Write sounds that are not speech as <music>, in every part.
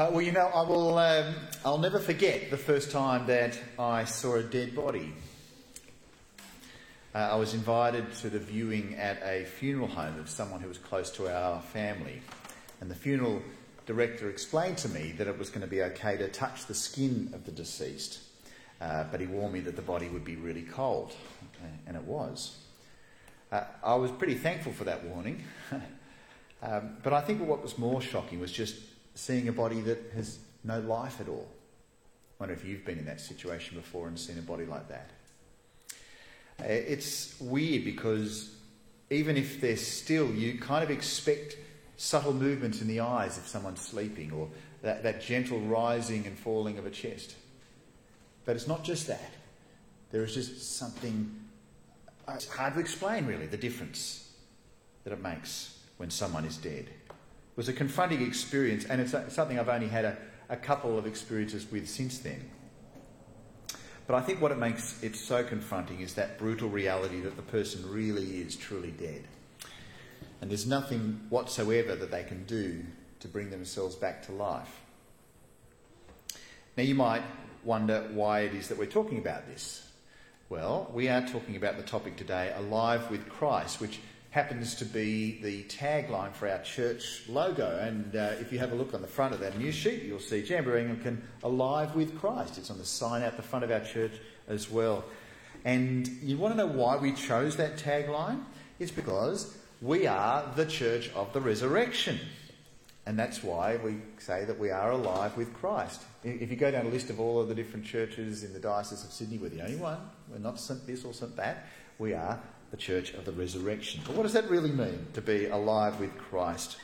Uh, well, you know, I will. Um, I'll never forget the first time that I saw a dead body. Uh, I was invited to the viewing at a funeral home of someone who was close to our family, and the funeral director explained to me that it was going to be okay to touch the skin of the deceased, uh, but he warned me that the body would be really cold, and it was. Uh, I was pretty thankful for that warning, <laughs> um, but I think what was more shocking was just seeing a body that has no life at all. I wonder if you've been in that situation before and seen a body like that. Uh, it's weird because even if they're still, you kind of expect subtle movements in the eyes if someone's sleeping or that, that gentle rising and falling of a chest. But it's not just that. There is just something, uh, it's hard to explain really, the difference that it makes when someone is dead. Was a confronting experience, and it's something I've only had a, a couple of experiences with since then. But I think what it makes it so confronting is that brutal reality that the person really is truly dead. And there's nothing whatsoever that they can do to bring themselves back to life. Now, you might wonder why it is that we're talking about this. Well, we are talking about the topic today, Alive with Christ, which happens to be the tagline for our church logo. And uh, if you have a look on the front of that new sheet, you'll see Jamberoo Anglican Alive with Christ. It's on the sign out the front of our church as well. And you want to know why we chose that tagline? It's because we are the church of the resurrection. And that's why we say that we are alive with Christ. If you go down a list of all of the different churches in the Diocese of Sydney, we're the only one. We're not St. this or St. that. We are the church of the resurrection. But what does that really mean, to be alive with Christ?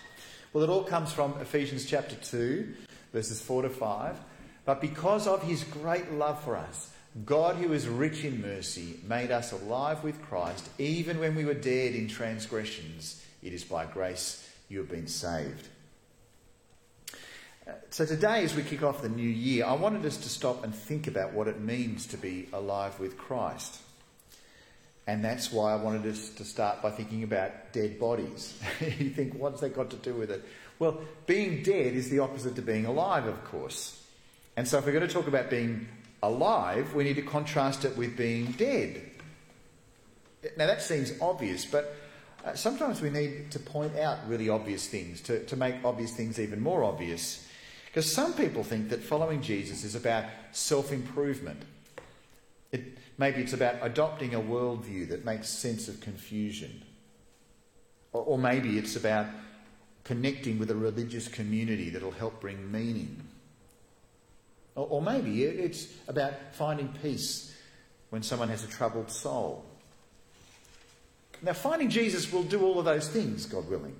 Well, it all comes from Ephesians chapter 2, verses 4 to 5. But because of his great love for us, God, who is rich in mercy, made us alive with Christ, even when we were dead in transgressions. It is by grace you have been saved. Uh, so, today, as we kick off the new year, I wanted us to stop and think about what it means to be alive with Christ. And that's why I wanted us to start by thinking about dead bodies. <laughs> you think, what's that got to do with it? Well, being dead is the opposite to being alive, of course. And so, if we're going to talk about being alive, we need to contrast it with being dead. Now, that seems obvious, but uh, sometimes we need to point out really obvious things, to, to make obvious things even more obvious. Because some people think that following Jesus is about self improvement. It, Maybe it's about adopting a worldview that makes sense of confusion. Or, or maybe it's about connecting with a religious community that'll help bring meaning. Or, or maybe it's about finding peace when someone has a troubled soul. Now, finding Jesus will do all of those things, God willing.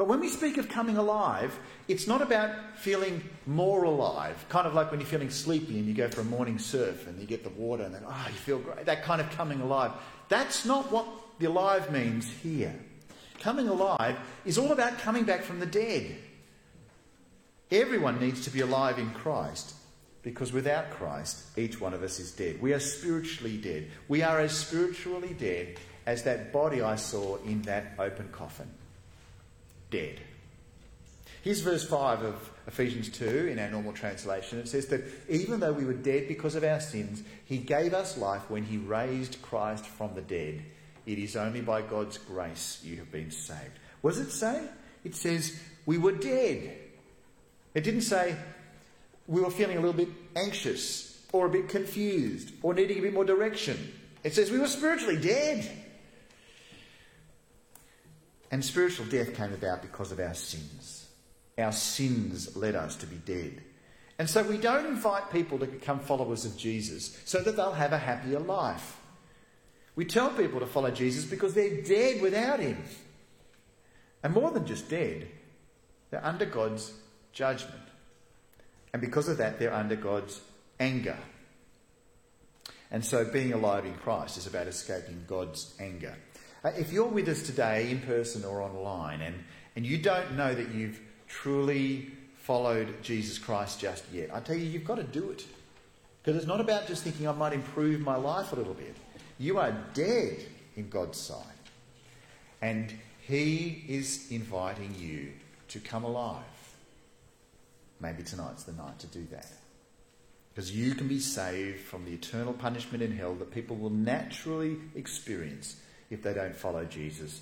But when we speak of coming alive, it's not about feeling more alive, kind of like when you're feeling sleepy and you go for a morning surf and you get the water and then, oh, ah, you feel great. That kind of coming alive. That's not what the alive means here. Coming alive is all about coming back from the dead. Everyone needs to be alive in Christ because without Christ, each one of us is dead. We are spiritually dead. We are as spiritually dead as that body I saw in that open coffin dead. Here's verse 5 of Ephesians 2 in our normal translation. It says that even though we were dead because of our sins, He gave us life when He raised Christ from the dead. It is only by God's grace you have been saved. What does it say? It says we were dead. It didn't say we were feeling a little bit anxious or a bit confused or needing a bit more direction. It says we were spiritually dead. And spiritual death came about because of our sins. Our sins led us to be dead. And so we don't invite people to become followers of Jesus so that they'll have a happier life. We tell people to follow Jesus because they're dead without him. And more than just dead, they're under God's judgment. And because of that, they're under God's anger. And so being alive in Christ is about escaping God's anger. Uh, if you're with us today in person or online and, and you don't know that you've truly followed Jesus Christ just yet, I tell you, you've got to do it. Because it's not about just thinking I might improve my life a little bit. You are dead in God's sight. And He is inviting you to come alive. maybe tonight's the night to do that. Because you can be saved from the eternal punishment in hell that people will naturally experience if they don't follow Jesus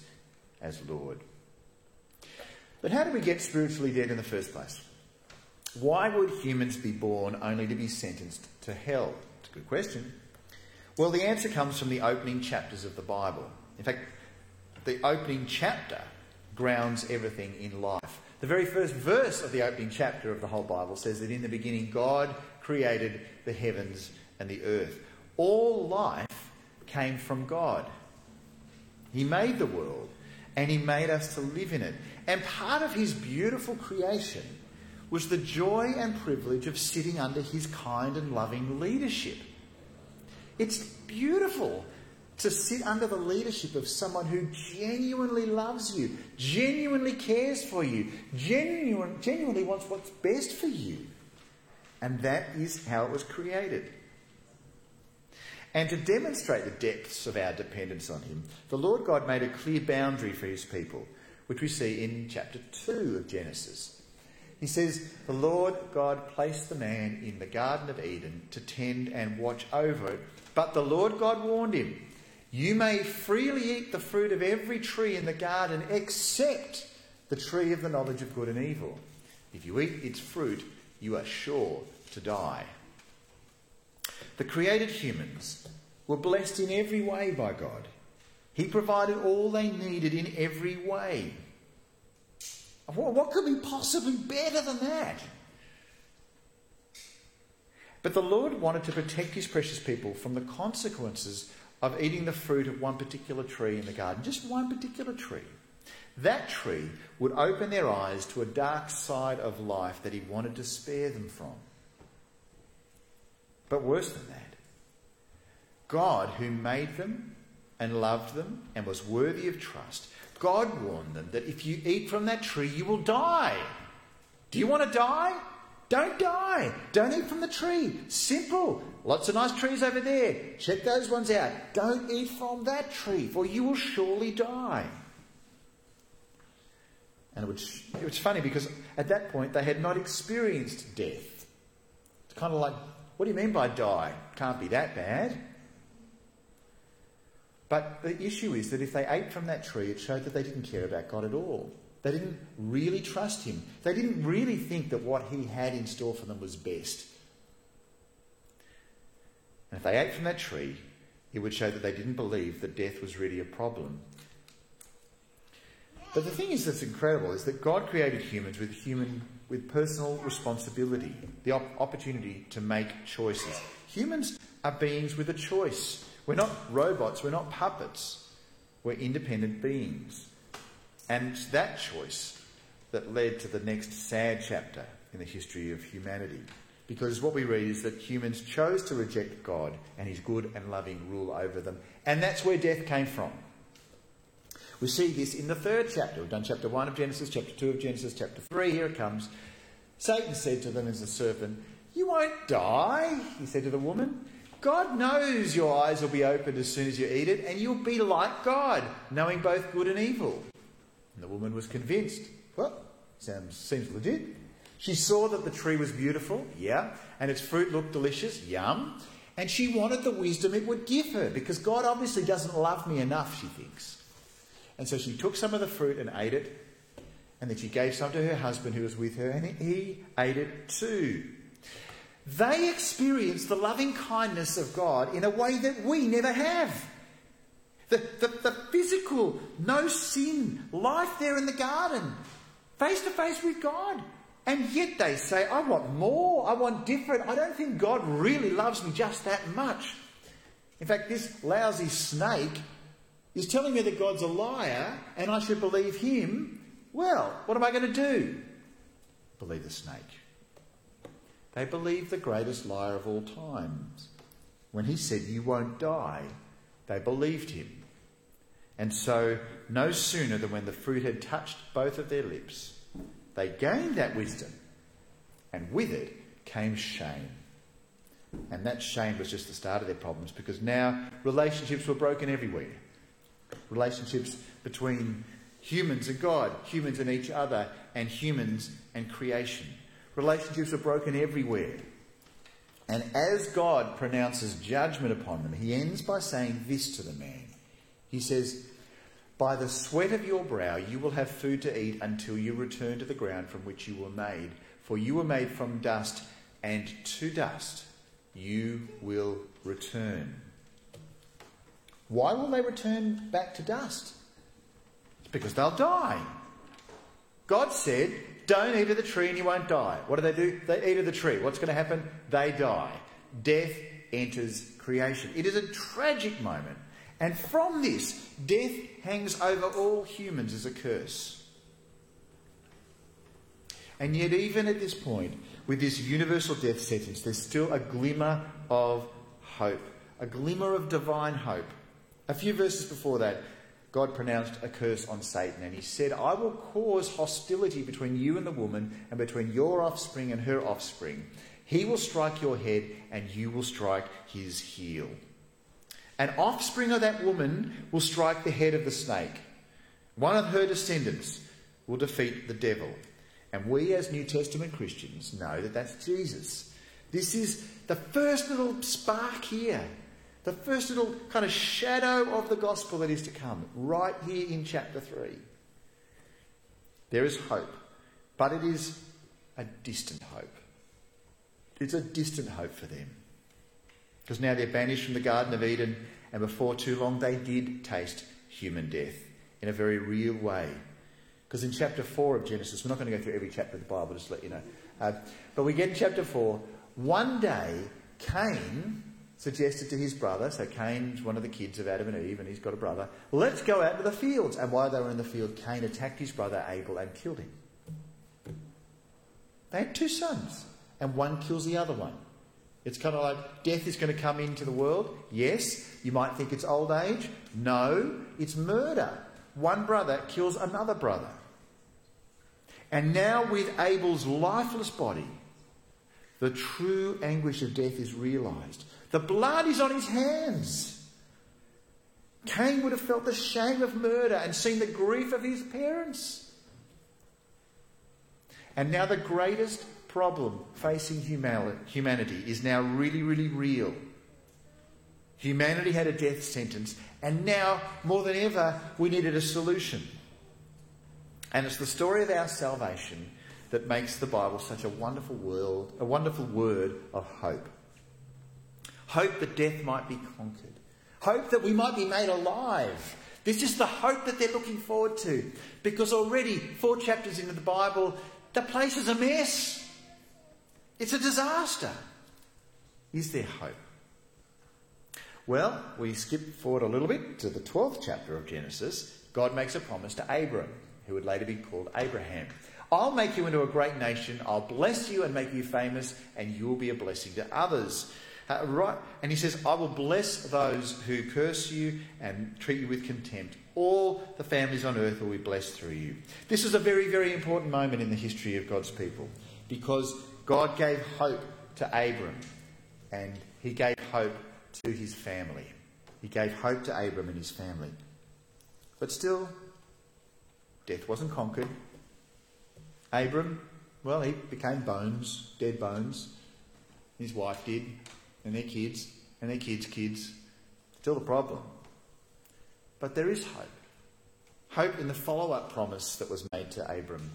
as Lord. But how do we get spiritually dead in the first place? Why would humans be born only to be sentenced to hell? It's a good question. Well, the answer comes from the opening chapters of the Bible. In fact, the opening chapter grounds everything in life. The very first verse of the opening chapter of the whole Bible says that in the beginning God created the heavens and the earth. All life came from God. He made the world and He made us to live in it. And part of His beautiful creation was the joy and privilege of sitting under His kind and loving leadership. It's beautiful to sit under the leadership of someone who genuinely loves you, genuinely cares for you, genuine, genuinely wants what's best for you. And that is how it was created. And to demonstrate the depths of our dependence on Him, the Lord God made a clear boundary for His people, which we see in chapter 2 of Genesis. He says, The Lord God placed the man in the Garden of Eden to tend and watch over it. But the Lord God warned him, You may freely eat the fruit of every tree in the garden except the tree of the knowledge of good and evil. If you eat its fruit, you are sure to die. The created humans were blessed in every way by God. He provided all they needed in every way. What could be possibly better than that? But the Lord wanted to protect his precious people from the consequences of eating the fruit of one particular tree in the garden, just one particular tree. That tree would open their eyes to a dark side of life that he wanted to spare them from. But worse than that, God, who made them and loved them and was worthy of trust, God warned them that if you eat from that tree, you will die. Do you want to die? Don't die. Don't eat from the tree. Simple. Lots of nice trees over there. Check those ones out. Don't eat from that tree, for you will surely die. And it was, it was funny because at that point they had not experienced death. It's kind of like, what do you mean by die? Can't be that bad. But the issue is that if they ate from that tree, it showed that they didn't care about God at all. They didn't really trust Him. They didn't really think that what He had in store for them was best. And if they ate from that tree, it would show that they didn't believe that death was really a problem. But the thing is that's incredible is that God created humans with human with personal responsibility, the op- opportunity to make choices. Humans are beings with a choice. We're not robots, we're not puppets. We're independent beings. And it's that choice that led to the next sad chapter in the history of humanity. Because what we read is that humans chose to reject God and his good and loving rule over them. And that's where death came from. We see this in the third chapter. We've done chapter 1 of Genesis, chapter 2 of Genesis, chapter 3. Here it comes. Satan said to them as a serpent, You won't die, he said to the woman. God knows your eyes will be opened as soon as you eat it, and you'll be like God, knowing both good and evil. And the woman was convinced. Well, sounds, seems legit. She saw that the tree was beautiful, yeah, and its fruit looked delicious, yum. And she wanted the wisdom it would give her, because God obviously doesn't love me enough, she thinks. And so she took some of the fruit and ate it, and then she gave some to her husband who was with her, and he ate it too. They experienced the loving kindness of God in a way that we never have. The, the, the, physical, no sin, life there in the garden, face to face with God. And yet they say, I want more, I want different. I don't think God really loves me just that much. In fact, this lousy snake is telling me that God's a liar and I should believe him. Well, what am I going to do? Believe the snake. They believed the greatest liar of all times. When he said, You won't die, they believed him. And so, no sooner than when the fruit had touched both of their lips, they gained that wisdom, and with it came shame. And that shame was just the start of their problems because now relationships were broken everywhere. Relationships between humans and God, humans and each other, and humans and creation Relationships are broken everywhere. And as God pronounces judgment upon them, he ends by saying this to the man. He says, By the sweat of your brow you will have food to eat until you return to the ground from which you were made. For you were made from dust, and to dust you will return. Why will they return back to dust? It's because they'll die. God said, don't eat of the tree and you won't die. What do they do? They eat of the tree. What's going to happen? They die. Death enters creation. It is a tragic moment. And from this, death hangs over all humans as a curse. And yet, even at this point, with this universal death sentence, there's still a glimmer of hope, a glimmer of divine hope. A few verses before that, God pronounced a curse on Satan, and he said, I will cause hostility between you and the woman, and between your offspring and her offspring. He will strike your head, and you will strike his heel. An offspring of that woman will strike the head of the snake. One of her descendants will defeat the devil. And we, as New Testament Christians, know that that's Jesus. This is the first little spark here the first little kind of shadow of the gospel that is to come, right here in chapter 3. There is hope, but it is a distant hope. It's a distant hope for them. Because now they're banished from the Garden of Eden, and before too long they did taste human death in a very real way. Because in chapter 4 of Genesis, we're not going to go through every chapter of the Bible, just let you know. Uh, but we get in chapter 4, one day Cain suggested to his brother, so Cain's one of the kids of Adam and Eve, and he's got a brother, let's go out to the fields. And while they were in the field, Cain attacked his brother Abel and killed him. They had two sons, and one kills the other one. It's kind of like death is going to come into the world. Yes, you might think it's old age. No, it's murder. One brother kills another brother. And now, with Abel's lifeless body, the true anguish of death is realised. The blood is on his hands. Cain would have felt the shame of murder and seen the grief of his parents. And now the greatest problem facing humanity is now really, really real. Humanity had a death sentence, and now, more than ever, we needed a solution. And it's the story of our salvation that makes the Bible such a wonderful world, a wonderful word of hope. Hope that death might be conquered. Hope that we might be made alive. This is the hope that they're looking forward to. Because already, four chapters into the Bible, the place is a mess. It's a disaster. Is there hope? Well, we skip forward a little bit to the 12th chapter of Genesis. God makes a promise to Abram, who would later be called Abraham. I'll make you into a great nation. I'll bless you and make you famous, and you'll be a blessing to others. Uh, right, and he says, I will bless those who curse you and treat you with contempt. All the families on earth will be blessed through you. This is a very, very important moment in the history of God's people because God gave hope to Abram and he gave hope to his family. He gave hope to Abram and his family. But still, death wasn't conquered. Abram, well, he became bones, dead bones. His wife did and their kids and their kids' kids. Still the problem. But there is hope. Hope in the follow up promise that was made to Abram.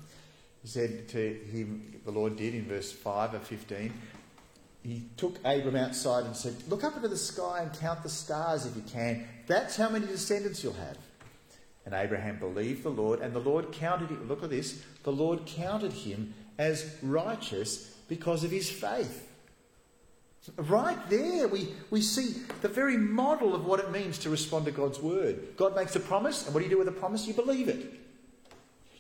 He said to him, the Lord did in verse 5 of 15, he took Abram outside and said, Look up into the sky and count the stars if you can. That's how many descendants you'll have. And Abraham believed the Lord, and the Lord counted him. Look at this. The Lord counted him as righteous because of his faith. Right there, we, we see the very model of what it means to respond to God's word. God makes a promise, and what do you do with a promise? You believe it.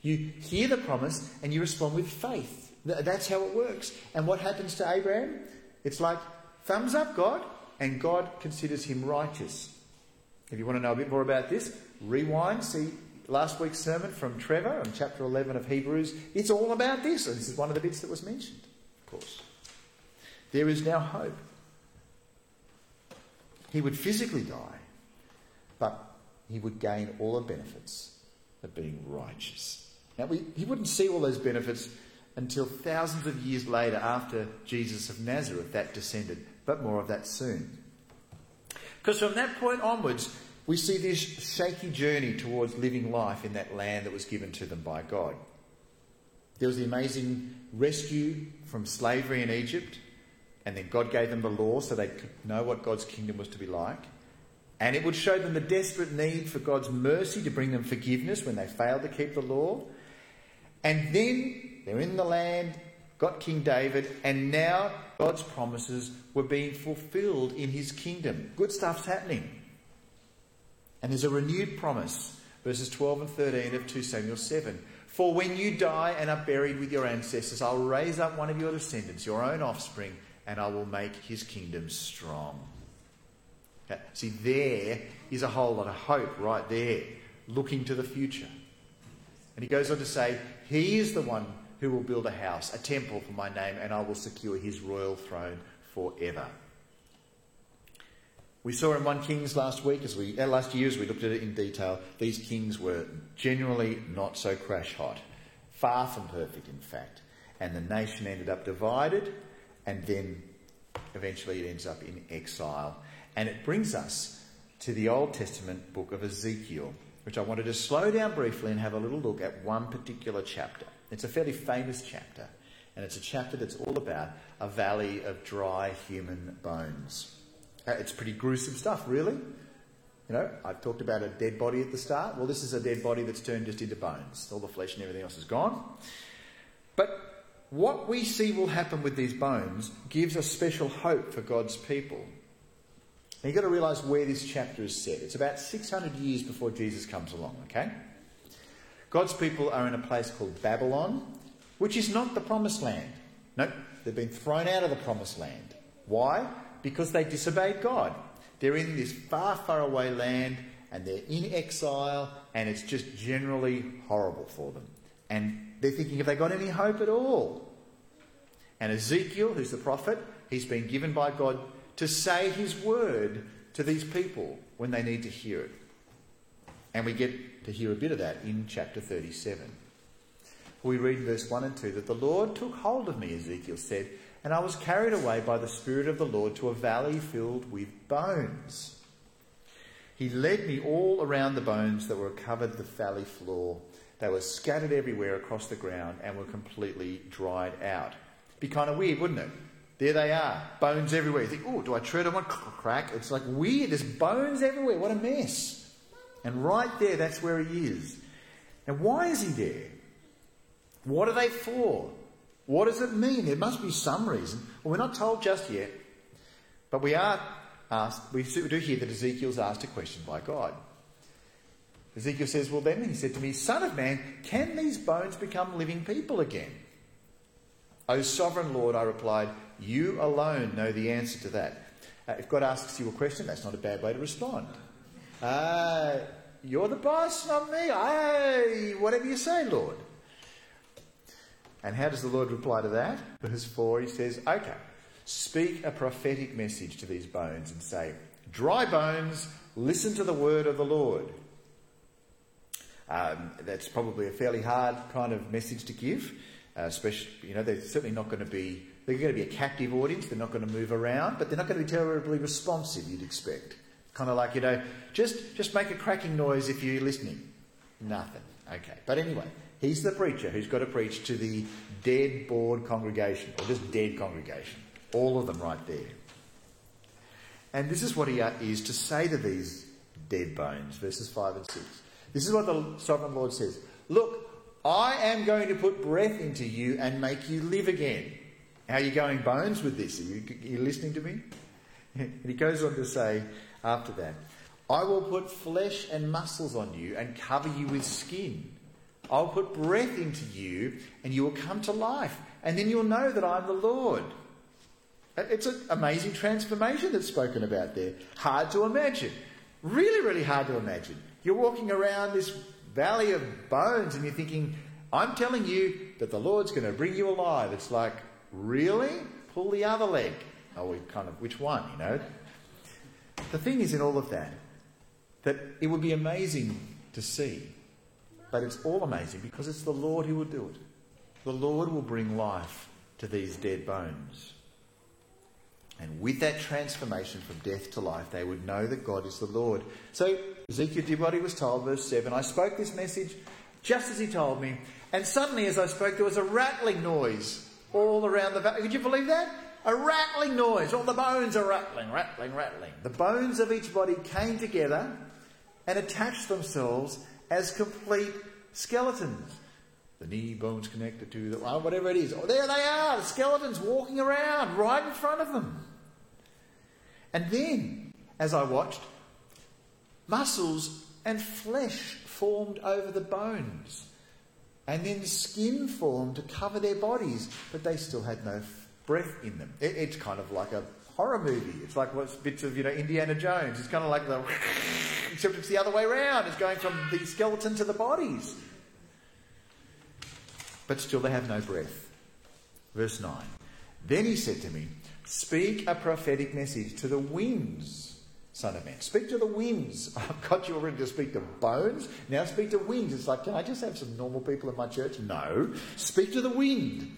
You hear the promise and you respond with faith. That's how it works. And what happens to Abraham? It's like, thumbs up, God, and God considers him righteous. If you want to know a bit more about this, rewind, see last week's sermon from Trevor on chapter 11 of Hebrews. It's all about this, and this is one of the bits that was mentioned, of course. There is now hope. He would physically die, but he would gain all the benefits of being righteous. Now, we, he wouldn't see all those benefits until thousands of years later, after Jesus of Nazareth, that descended. But more of that soon. Because from that point onwards, we see this shaky journey towards living life in that land that was given to them by God. There was the amazing rescue from slavery in Egypt, and then God gave them the law so they could know what God's kingdom was to be like. And it would show them the desperate need for God's mercy to bring them forgiveness when they failed to keep the law. And then they're in the land, got King David, and now God's promises were being fulfilled in his kingdom. Good stuff's happening. And there's a renewed promise, verses 12 and 13 of 2 Samuel 7. For when you die and are buried with your ancestors, I'll raise up one of your descendants, your own offspring, and I will make his kingdom strong. See, there is a whole lot of hope right there, looking to the future. And he goes on to say, He is the one who will build a house, a temple for my name, and I will secure his royal throne forever. We saw in 1 Kings last week, as we uh, last year as we looked at it in detail, these kings were generally not so crash hot, far from perfect, in fact. And the nation ended up divided, and then eventually it ends up in exile. And it brings us to the Old Testament book of Ezekiel, which I wanted to slow down briefly and have a little look at one particular chapter. It's a fairly famous chapter, and it's a chapter that's all about a valley of dry human bones. Uh, it's pretty gruesome stuff, really. You know, I've talked about a dead body at the start. Well, this is a dead body that's turned just into bones. All the flesh and everything else is gone. But what we see will happen with these bones gives us special hope for God's people. Now you've got to realise where this chapter is set. It's about 600 years before Jesus comes along, okay? God's people are in a place called Babylon, which is not the promised land. No, they've been thrown out of the promised land. Why? Because they disobeyed God. They're in this far, far away land and they're in exile and it's just generally horrible for them. And they're thinking, have they got any hope at all? And Ezekiel, who's the prophet, he's been given by God to say his word to these people when they need to hear it. And we get to hear a bit of that in chapter 37. We read verse 1 and 2 that the Lord took hold of me, Ezekiel said, and I was carried away by the Spirit of the Lord to a valley filled with bones. He led me all around the bones that were covered the valley floor. They were scattered everywhere across the ground and were completely dried out. Be kind of weird, wouldn't it? There they are, bones everywhere. You think, oh, do I tread on one? Crack. It's like weird. There's bones everywhere. What a mess. And right there, that's where he is. And why is he there? What are they for? What does it mean? There must be some reason. Well, we're not told just yet, but we are asked, we do hear that Ezekiel's asked a question by God. Ezekiel says, Well, then he said to me, Son of man, can these bones become living people again? O sovereign Lord, I replied, You alone know the answer to that. Uh, if God asks you a question, that's not a bad way to respond. Uh, you're the boss, not me. I, whatever you say, Lord. And how does the Lord reply to that? Verse 4, he says, Okay, speak a prophetic message to these bones and say, Dry bones, listen to the word of the Lord. Um, that's probably a fairly hard kind of message to give, uh, especially, you know, they're certainly not going to be, they're going to be a captive audience, they're not going to move around, but they're not going to be terribly responsive, you'd expect. Kind of like, you know, just, just make a cracking noise if you're listening. Nothing. Okay. But anyway, he's the preacher who's got to preach to the dead, bored congregation, or just dead congregation. All of them right there. And this is what he is to say to these dead bones, verses 5 and 6. This is what the sovereign Lord says Look, I am going to put breath into you and make you live again. How are you going, bones, with this? Are you, are you listening to me? And <laughs> he goes on to say, after that. I will put flesh and muscles on you and cover you with skin. I'll put breath into you and you will come to life. And then you'll know that I'm the Lord. Uh, it's an amazing transformation that's spoken about there. Hard to imagine. Really, really hard to imagine. You're walking around this valley of bones and you're thinking, I'm telling you that the Lord's going to bring you alive. It's like, really? Pull the other leg. Oh, we kind of, which one, you know? The thing is in all of that, that it would be amazing to see, but it's all amazing because it's the Lord who will do it. the Lord will bring life to these dead bones. And with that transformation from death to life, they would know that God is the Lord. So Ezekiel did what he was told, verse 7. I spoke this message just as he told me, and suddenly as I spoke, there was a rattling noise all around the valley. Could you believe that? A rattling noise. All the bones are rattling, rattling, rattling. The bones of each body came together and attached themselves as complete skeletons. The knee bones connected to the, whatever it is. Oh, there they are, the skeletons walking around right in front of them. And then, as I watched, muscles and flesh formed over the bones. And then skin formed to cover their bodies, but they still had no breath in them. It, it's kind of like a horror movie. It's like what's bits of you know Indiana Jones. It's kind of like the <laughs> except it's the other way around. It's going from the skeleton to the bodies. But still they have no breath. Verse 9. Then he said to me, Speak a prophetic message to the winds, son of man. Speak to the winds. <laughs> I've got you already to speak to bones. Now speak to winds. It's like, can I just have some normal people in my church? No. Speak to the wind.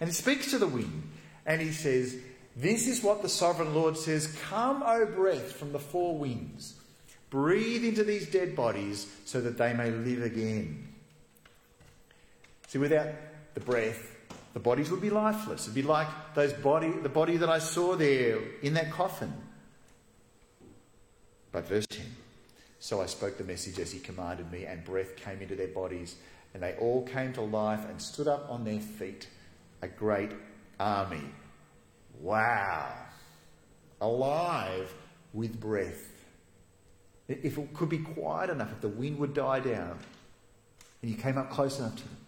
And he speaks to the wind. And he says, This is what the sovereign Lord says Come, O breath from the four winds. Breathe into these dead bodies so that they may live again. See, without the breath, the bodies would be lifeless. It'd be like those body, the body that I saw there in that coffin. But verse 10 So I spoke the message as he commanded me, and breath came into their bodies, and they all came to life and stood up on their feet, a great army. Wow! Alive with breath. If it could be quiet enough, if the wind would die down, and you came up close enough to them,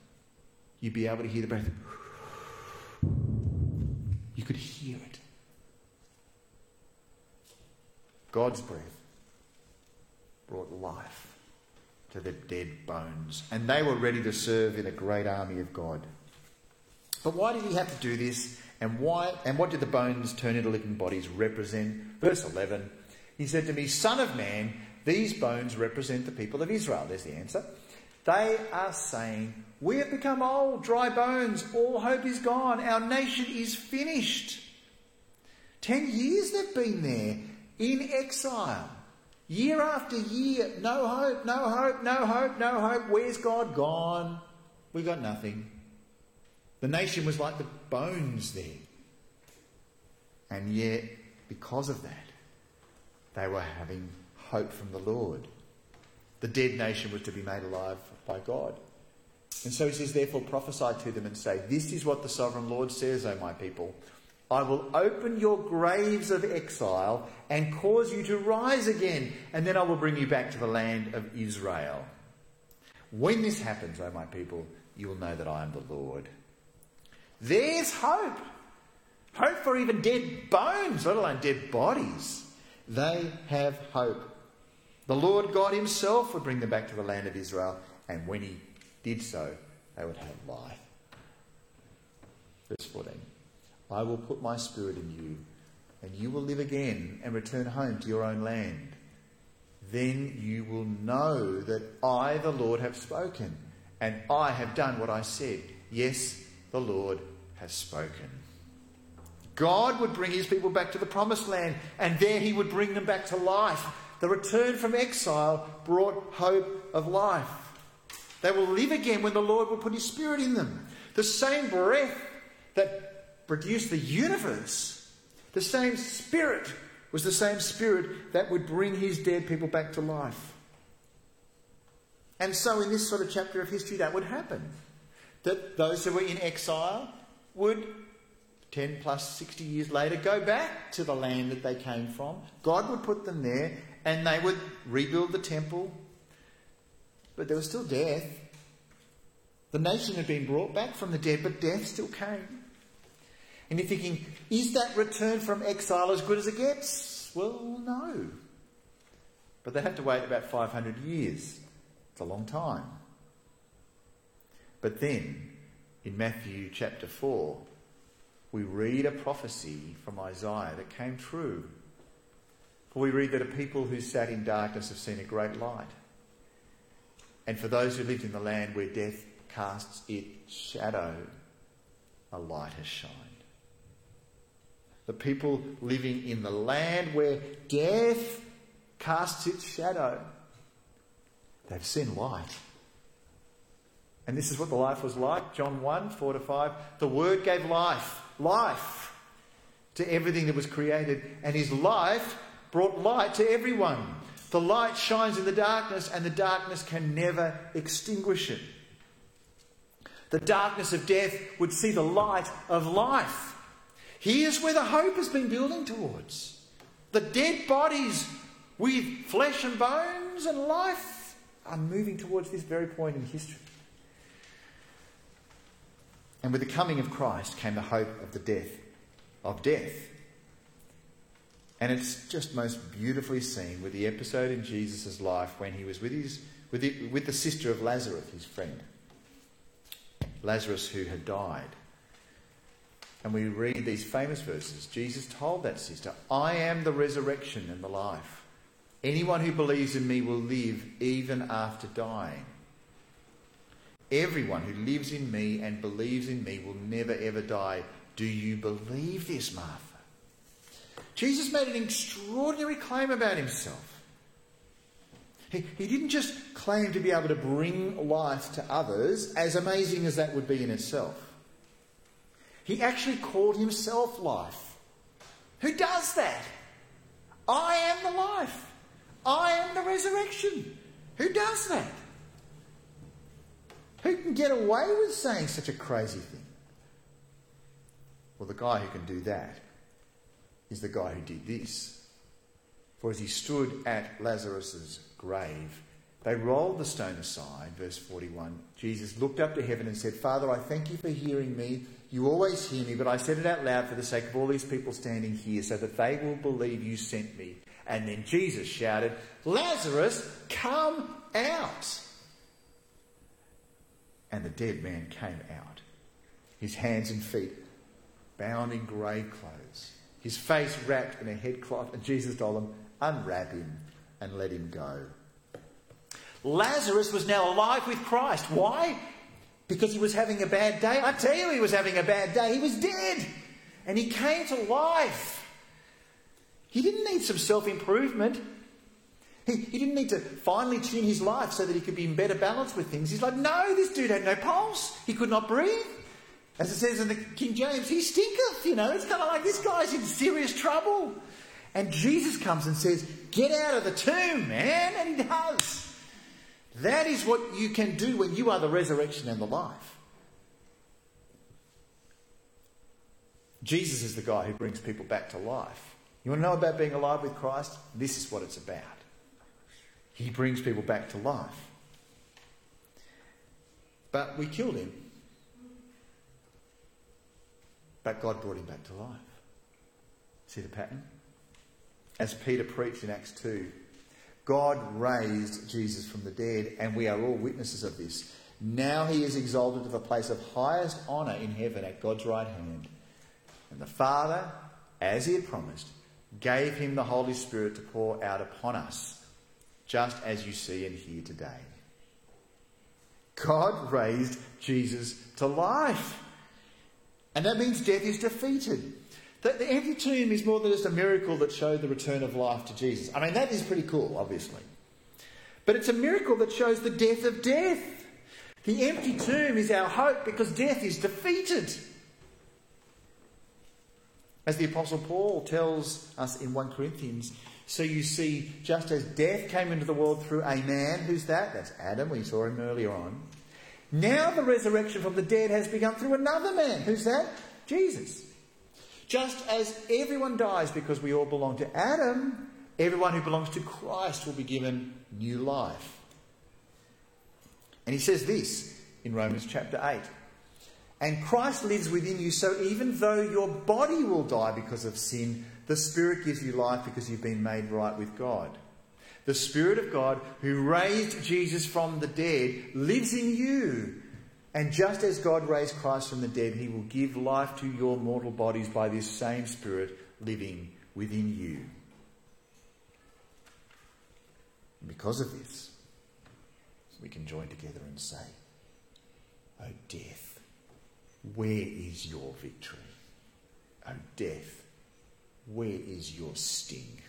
you'd be able to hear the breath. You could hear it. God's breath brought life to the dead bones, and they were ready to serve in a great army of God. But why did he have to do this? And why and what did the bones turn into living bodies represent? Verse 11. He said to me, Son of man, these bones represent the people of Israel. There's the answer. They are saying, We have become old, dry bones, all hope is gone, our nation is finished. Ten years they've been there in exile. Year after year, no hope, no hope, no hope, no hope. Where's God gone? We got nothing. The nation was like the bones there. And yet, because of that, they were having hope from the Lord. The dead nation was to be made alive by God. And so he says, therefore prophesy to them and say, This is what the sovereign Lord says, O my people. I will open your graves of exile and cause you to rise again, and then I will bring you back to the land of Israel. When this happens, O my people, you will know that I am the Lord. There's hope. Hope for even dead bones, let alone dead bodies. They have hope. The Lord God Himself would bring them back to the land of Israel, and when He did so, they would have life. Verse 14 I will put my spirit in you, and you will live again and return home to your own land. Then you will know that I, the Lord, have spoken, and I have done what I said. Yes, the Lord has spoken. God would bring his people back to the promised land, and there he would bring them back to life. The return from exile brought hope of life. They will live again when the Lord will put his spirit in them. The same breath that produced the universe, the same spirit was the same spirit that would bring his dead people back to life. And so, in this sort of chapter of history, that would happen. That those who were in exile would 10 plus 60 years later go back to the land that they came from. God would put them there and they would rebuild the temple. But there was still death. The nation had been brought back from the dead, but death still came. And you're thinking, is that return from exile as good as it gets? Well, no. But they have to wait about 500 years. It's a long time. But then, in Matthew chapter 4, we read a prophecy from Isaiah that came true. For we read that a people who sat in darkness have seen a great light. And for those who lived in the land where death casts its shadow, a light has shined. The people living in the land where death casts its shadow, they've seen light. And this is what the life was like. John 1 4 to 5. The Word gave life, life to everything that was created, and His life brought light to everyone. The light shines in the darkness, and the darkness can never extinguish it. The darkness of death would see the light of life. Here's where the hope has been building towards. The dead bodies with flesh and bones and life are moving towards this very point in history. And with the coming of Christ came the hope of the death, of death. And it's just most beautifully seen with the episode in Jesus' life when he was with, his, with, the, with the sister of Lazarus, his friend. Lazarus who had died. And we read these famous verses. Jesus told that sister, I am the resurrection and the life. Anyone who believes in me will live even after dying. Everyone who lives in me and believes in me will never ever die. Do you believe this, Martha? Jesus made an extraordinary claim about himself. He, he didn't just claim to be able to bring life to others, as amazing as that would be in itself. He actually called himself life. Who does that? I am the life. I am the resurrection. Who does that? Who can get away with saying such a crazy thing? Well, the guy who can do that is the guy who did this. For as he stood at Lazarus's grave, they rolled the stone aside, verse 41. Jesus looked up to heaven and said, Father, I thank you for hearing me. You always hear me, but I said it out loud for the sake of all these people standing here, so that they will believe you sent me. And then Jesus shouted, Lazarus, come out. And the dead man came out, his hands and feet bound in grave clothes his face wrapped in a headcloth, and Jesus told them, Unwrap him and let him go. Lazarus was now alive with Christ. Why? Because he was having a bad day. I tell you, he was having a bad day. He was dead. And he came to life. He didn't need some self improvement. He, he didn't need to finely tune his life so that he could be in better balance with things. He's like, no, this dude had no pulse. He could not breathe. As it says in the King James, he stinketh, you know. It's kind of like this guy's in serious trouble. And Jesus comes and says, Get out of the tomb, man. And he does. That is what you can do when you are the resurrection and the life. Jesus is the guy who brings people back to life. You want to know about being alive with Christ? This is what it's about. He brings people back to life. But we killed him. But God brought him back to life. See the pattern? As Peter preached in Acts 2, God raised Jesus from the dead, and we are all witnesses of this. Now he is exalted to the place of highest honour in heaven at God's right hand. And the Father, as he had promised, gave him the Holy Spirit to pour out upon us, just as you see and hear today. God raised Jesus to life. And that means death is defeated. The, the empty tomb is more than just a miracle that showed the return of life to Jesus. I mean, that is pretty cool, obviously. But it's a miracle that shows the death of death. The empty tomb is our hope because death is defeated. As the Apostle Paul tells us in 1 Corinthians, so you see, just as death came into the world through a man, who's that? That's Adam, we saw him earlier on. Now the resurrection from the dead has begun through another man. Who's that? Jesus. Just as everyone dies because we all belong to Adam, everyone who belongs to Christ will be given new life. And he says this in Romans chapter 8. And Christ lives within you, so even though your body will die because of sin, the Spirit gives you life because you've been made right with God. The Spirit of God, who raised Jesus from the dead, lives in you. And just as God raised Christ from the dead, he will give life to your mortal bodies by this same Spirit living within you. And because of this, we can join together and say, O death, where is your victory? O death, where is your sting?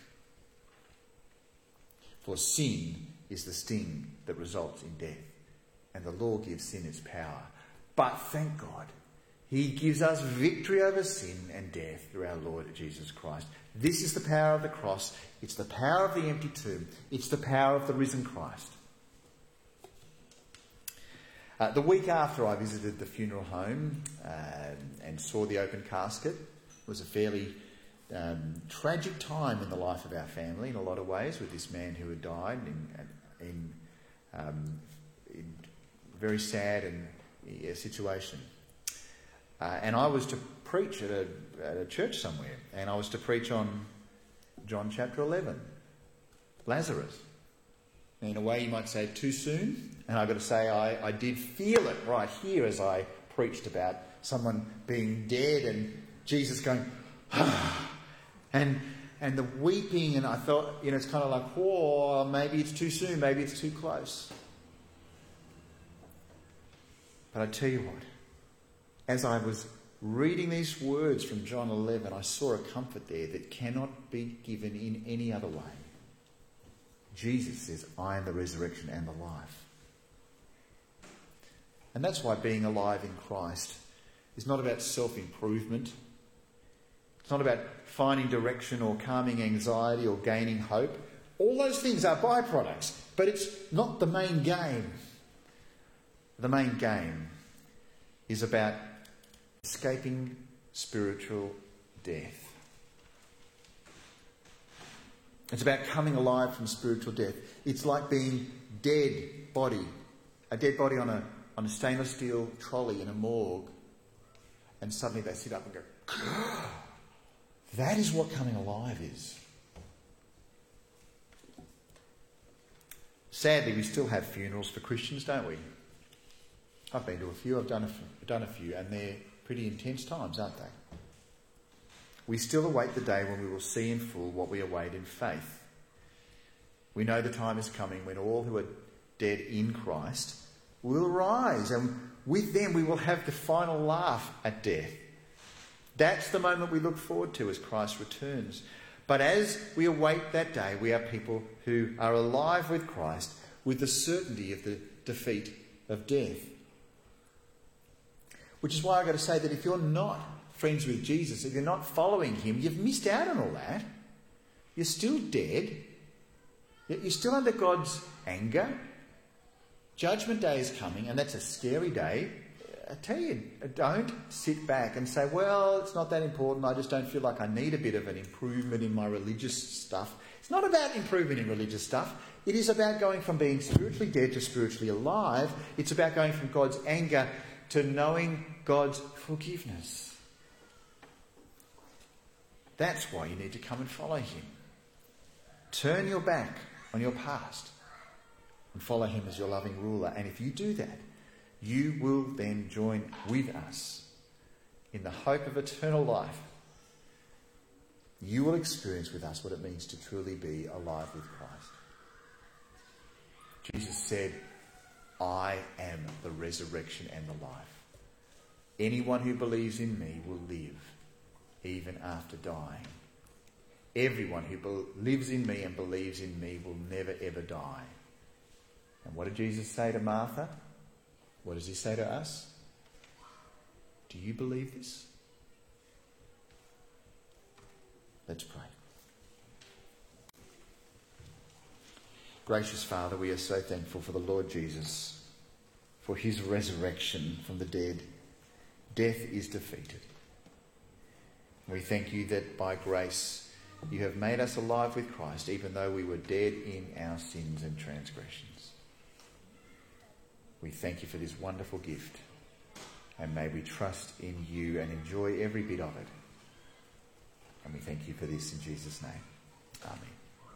For sin is the sting that results in death, and the law gives sin its power. But thank God, He gives us victory over sin and death through our Lord Jesus Christ. This is the power of the cross. It's the power of the empty tomb. It's the power of the risen Christ. Uh, the week after I visited the funeral home uh, and saw the open casket, was a fairly um, tragic time in the life of our family in a lot of ways with this man who had died in, in, um, very sad and uh, situation. Uh, and I was to preach at a, at a church somewhere, and I was to preach on John chapter 11, Lazarus. In a way, you might say too soon, and I've got to say, I, I did feel it right here as I preached about someone being dead and Jesus going, <sighs> and and the weeping, and I thought, you know, it's kind of like, oh, maybe it's too soon, maybe it's too close. But I tell you what, as I was reading these words from John 11, I saw a comfort there that cannot be given in any other way. Jesus says, I am the resurrection and the life. And that's why being alive in Christ is not about self improvement. It's not about finding direction or calming anxiety or gaining hope. All those things are byproducts, but it's not the main game. The main game is about escaping spiritual death. It's about coming alive from spiritual death. It's like being dead body, a dead body on a, on a stainless steel trolley in a morgue, and suddenly they sit up and go, that is what coming alive is. Sadly, we still have funerals for Christians, don't we? I've been to a few, I've done a, done a few, and they're pretty intense times, aren't they? We still await the day when we will see in full what we await in faith. We know the time is coming when all who are dead in Christ will rise, and with them we will have the final laugh at death. That's the moment we look forward to as Christ returns. But as we await that day, we are people who are alive with Christ with the certainty of the defeat of death. Which is why I've got to say that if you're not friends with Jesus, if you're not following him, you've missed out on all that. You're still dead. You're still under God's anger. Judgment day is coming, and that's a scary day. I tell you, don't sit back and say, well, it's not that important. I just don't feel like I need a bit of an improvement in my religious stuff. It's not about improvement in religious stuff. It is about going from being spiritually dead to spiritually alive. It's about going from God's anger to knowing God's forgiveness. That's why you need to come and follow Him. Turn your back on your past and follow Him as your loving ruler. And if you do that, you will then join with us in the hope of eternal life. You will experience with us what it means to truly be alive with Christ. Jesus said, I am the resurrection and the life. Anyone who believes in me will live even after dying. Everyone who be- lives in me and believes in me will never ever die. And what did Jesus say to Martha? What does he say to us? Do you believe this? Let's pray. Gracious Father, we are so thankful for the Lord Jesus, for his resurrection from the dead. Death is defeated. We thank you that by grace you have made us alive with Christ, even though we were dead in our sins and transgressions. We thank you for this wonderful gift, and may we trust in you and enjoy every bit of it. And we thank you for this in Jesus' name. Amen.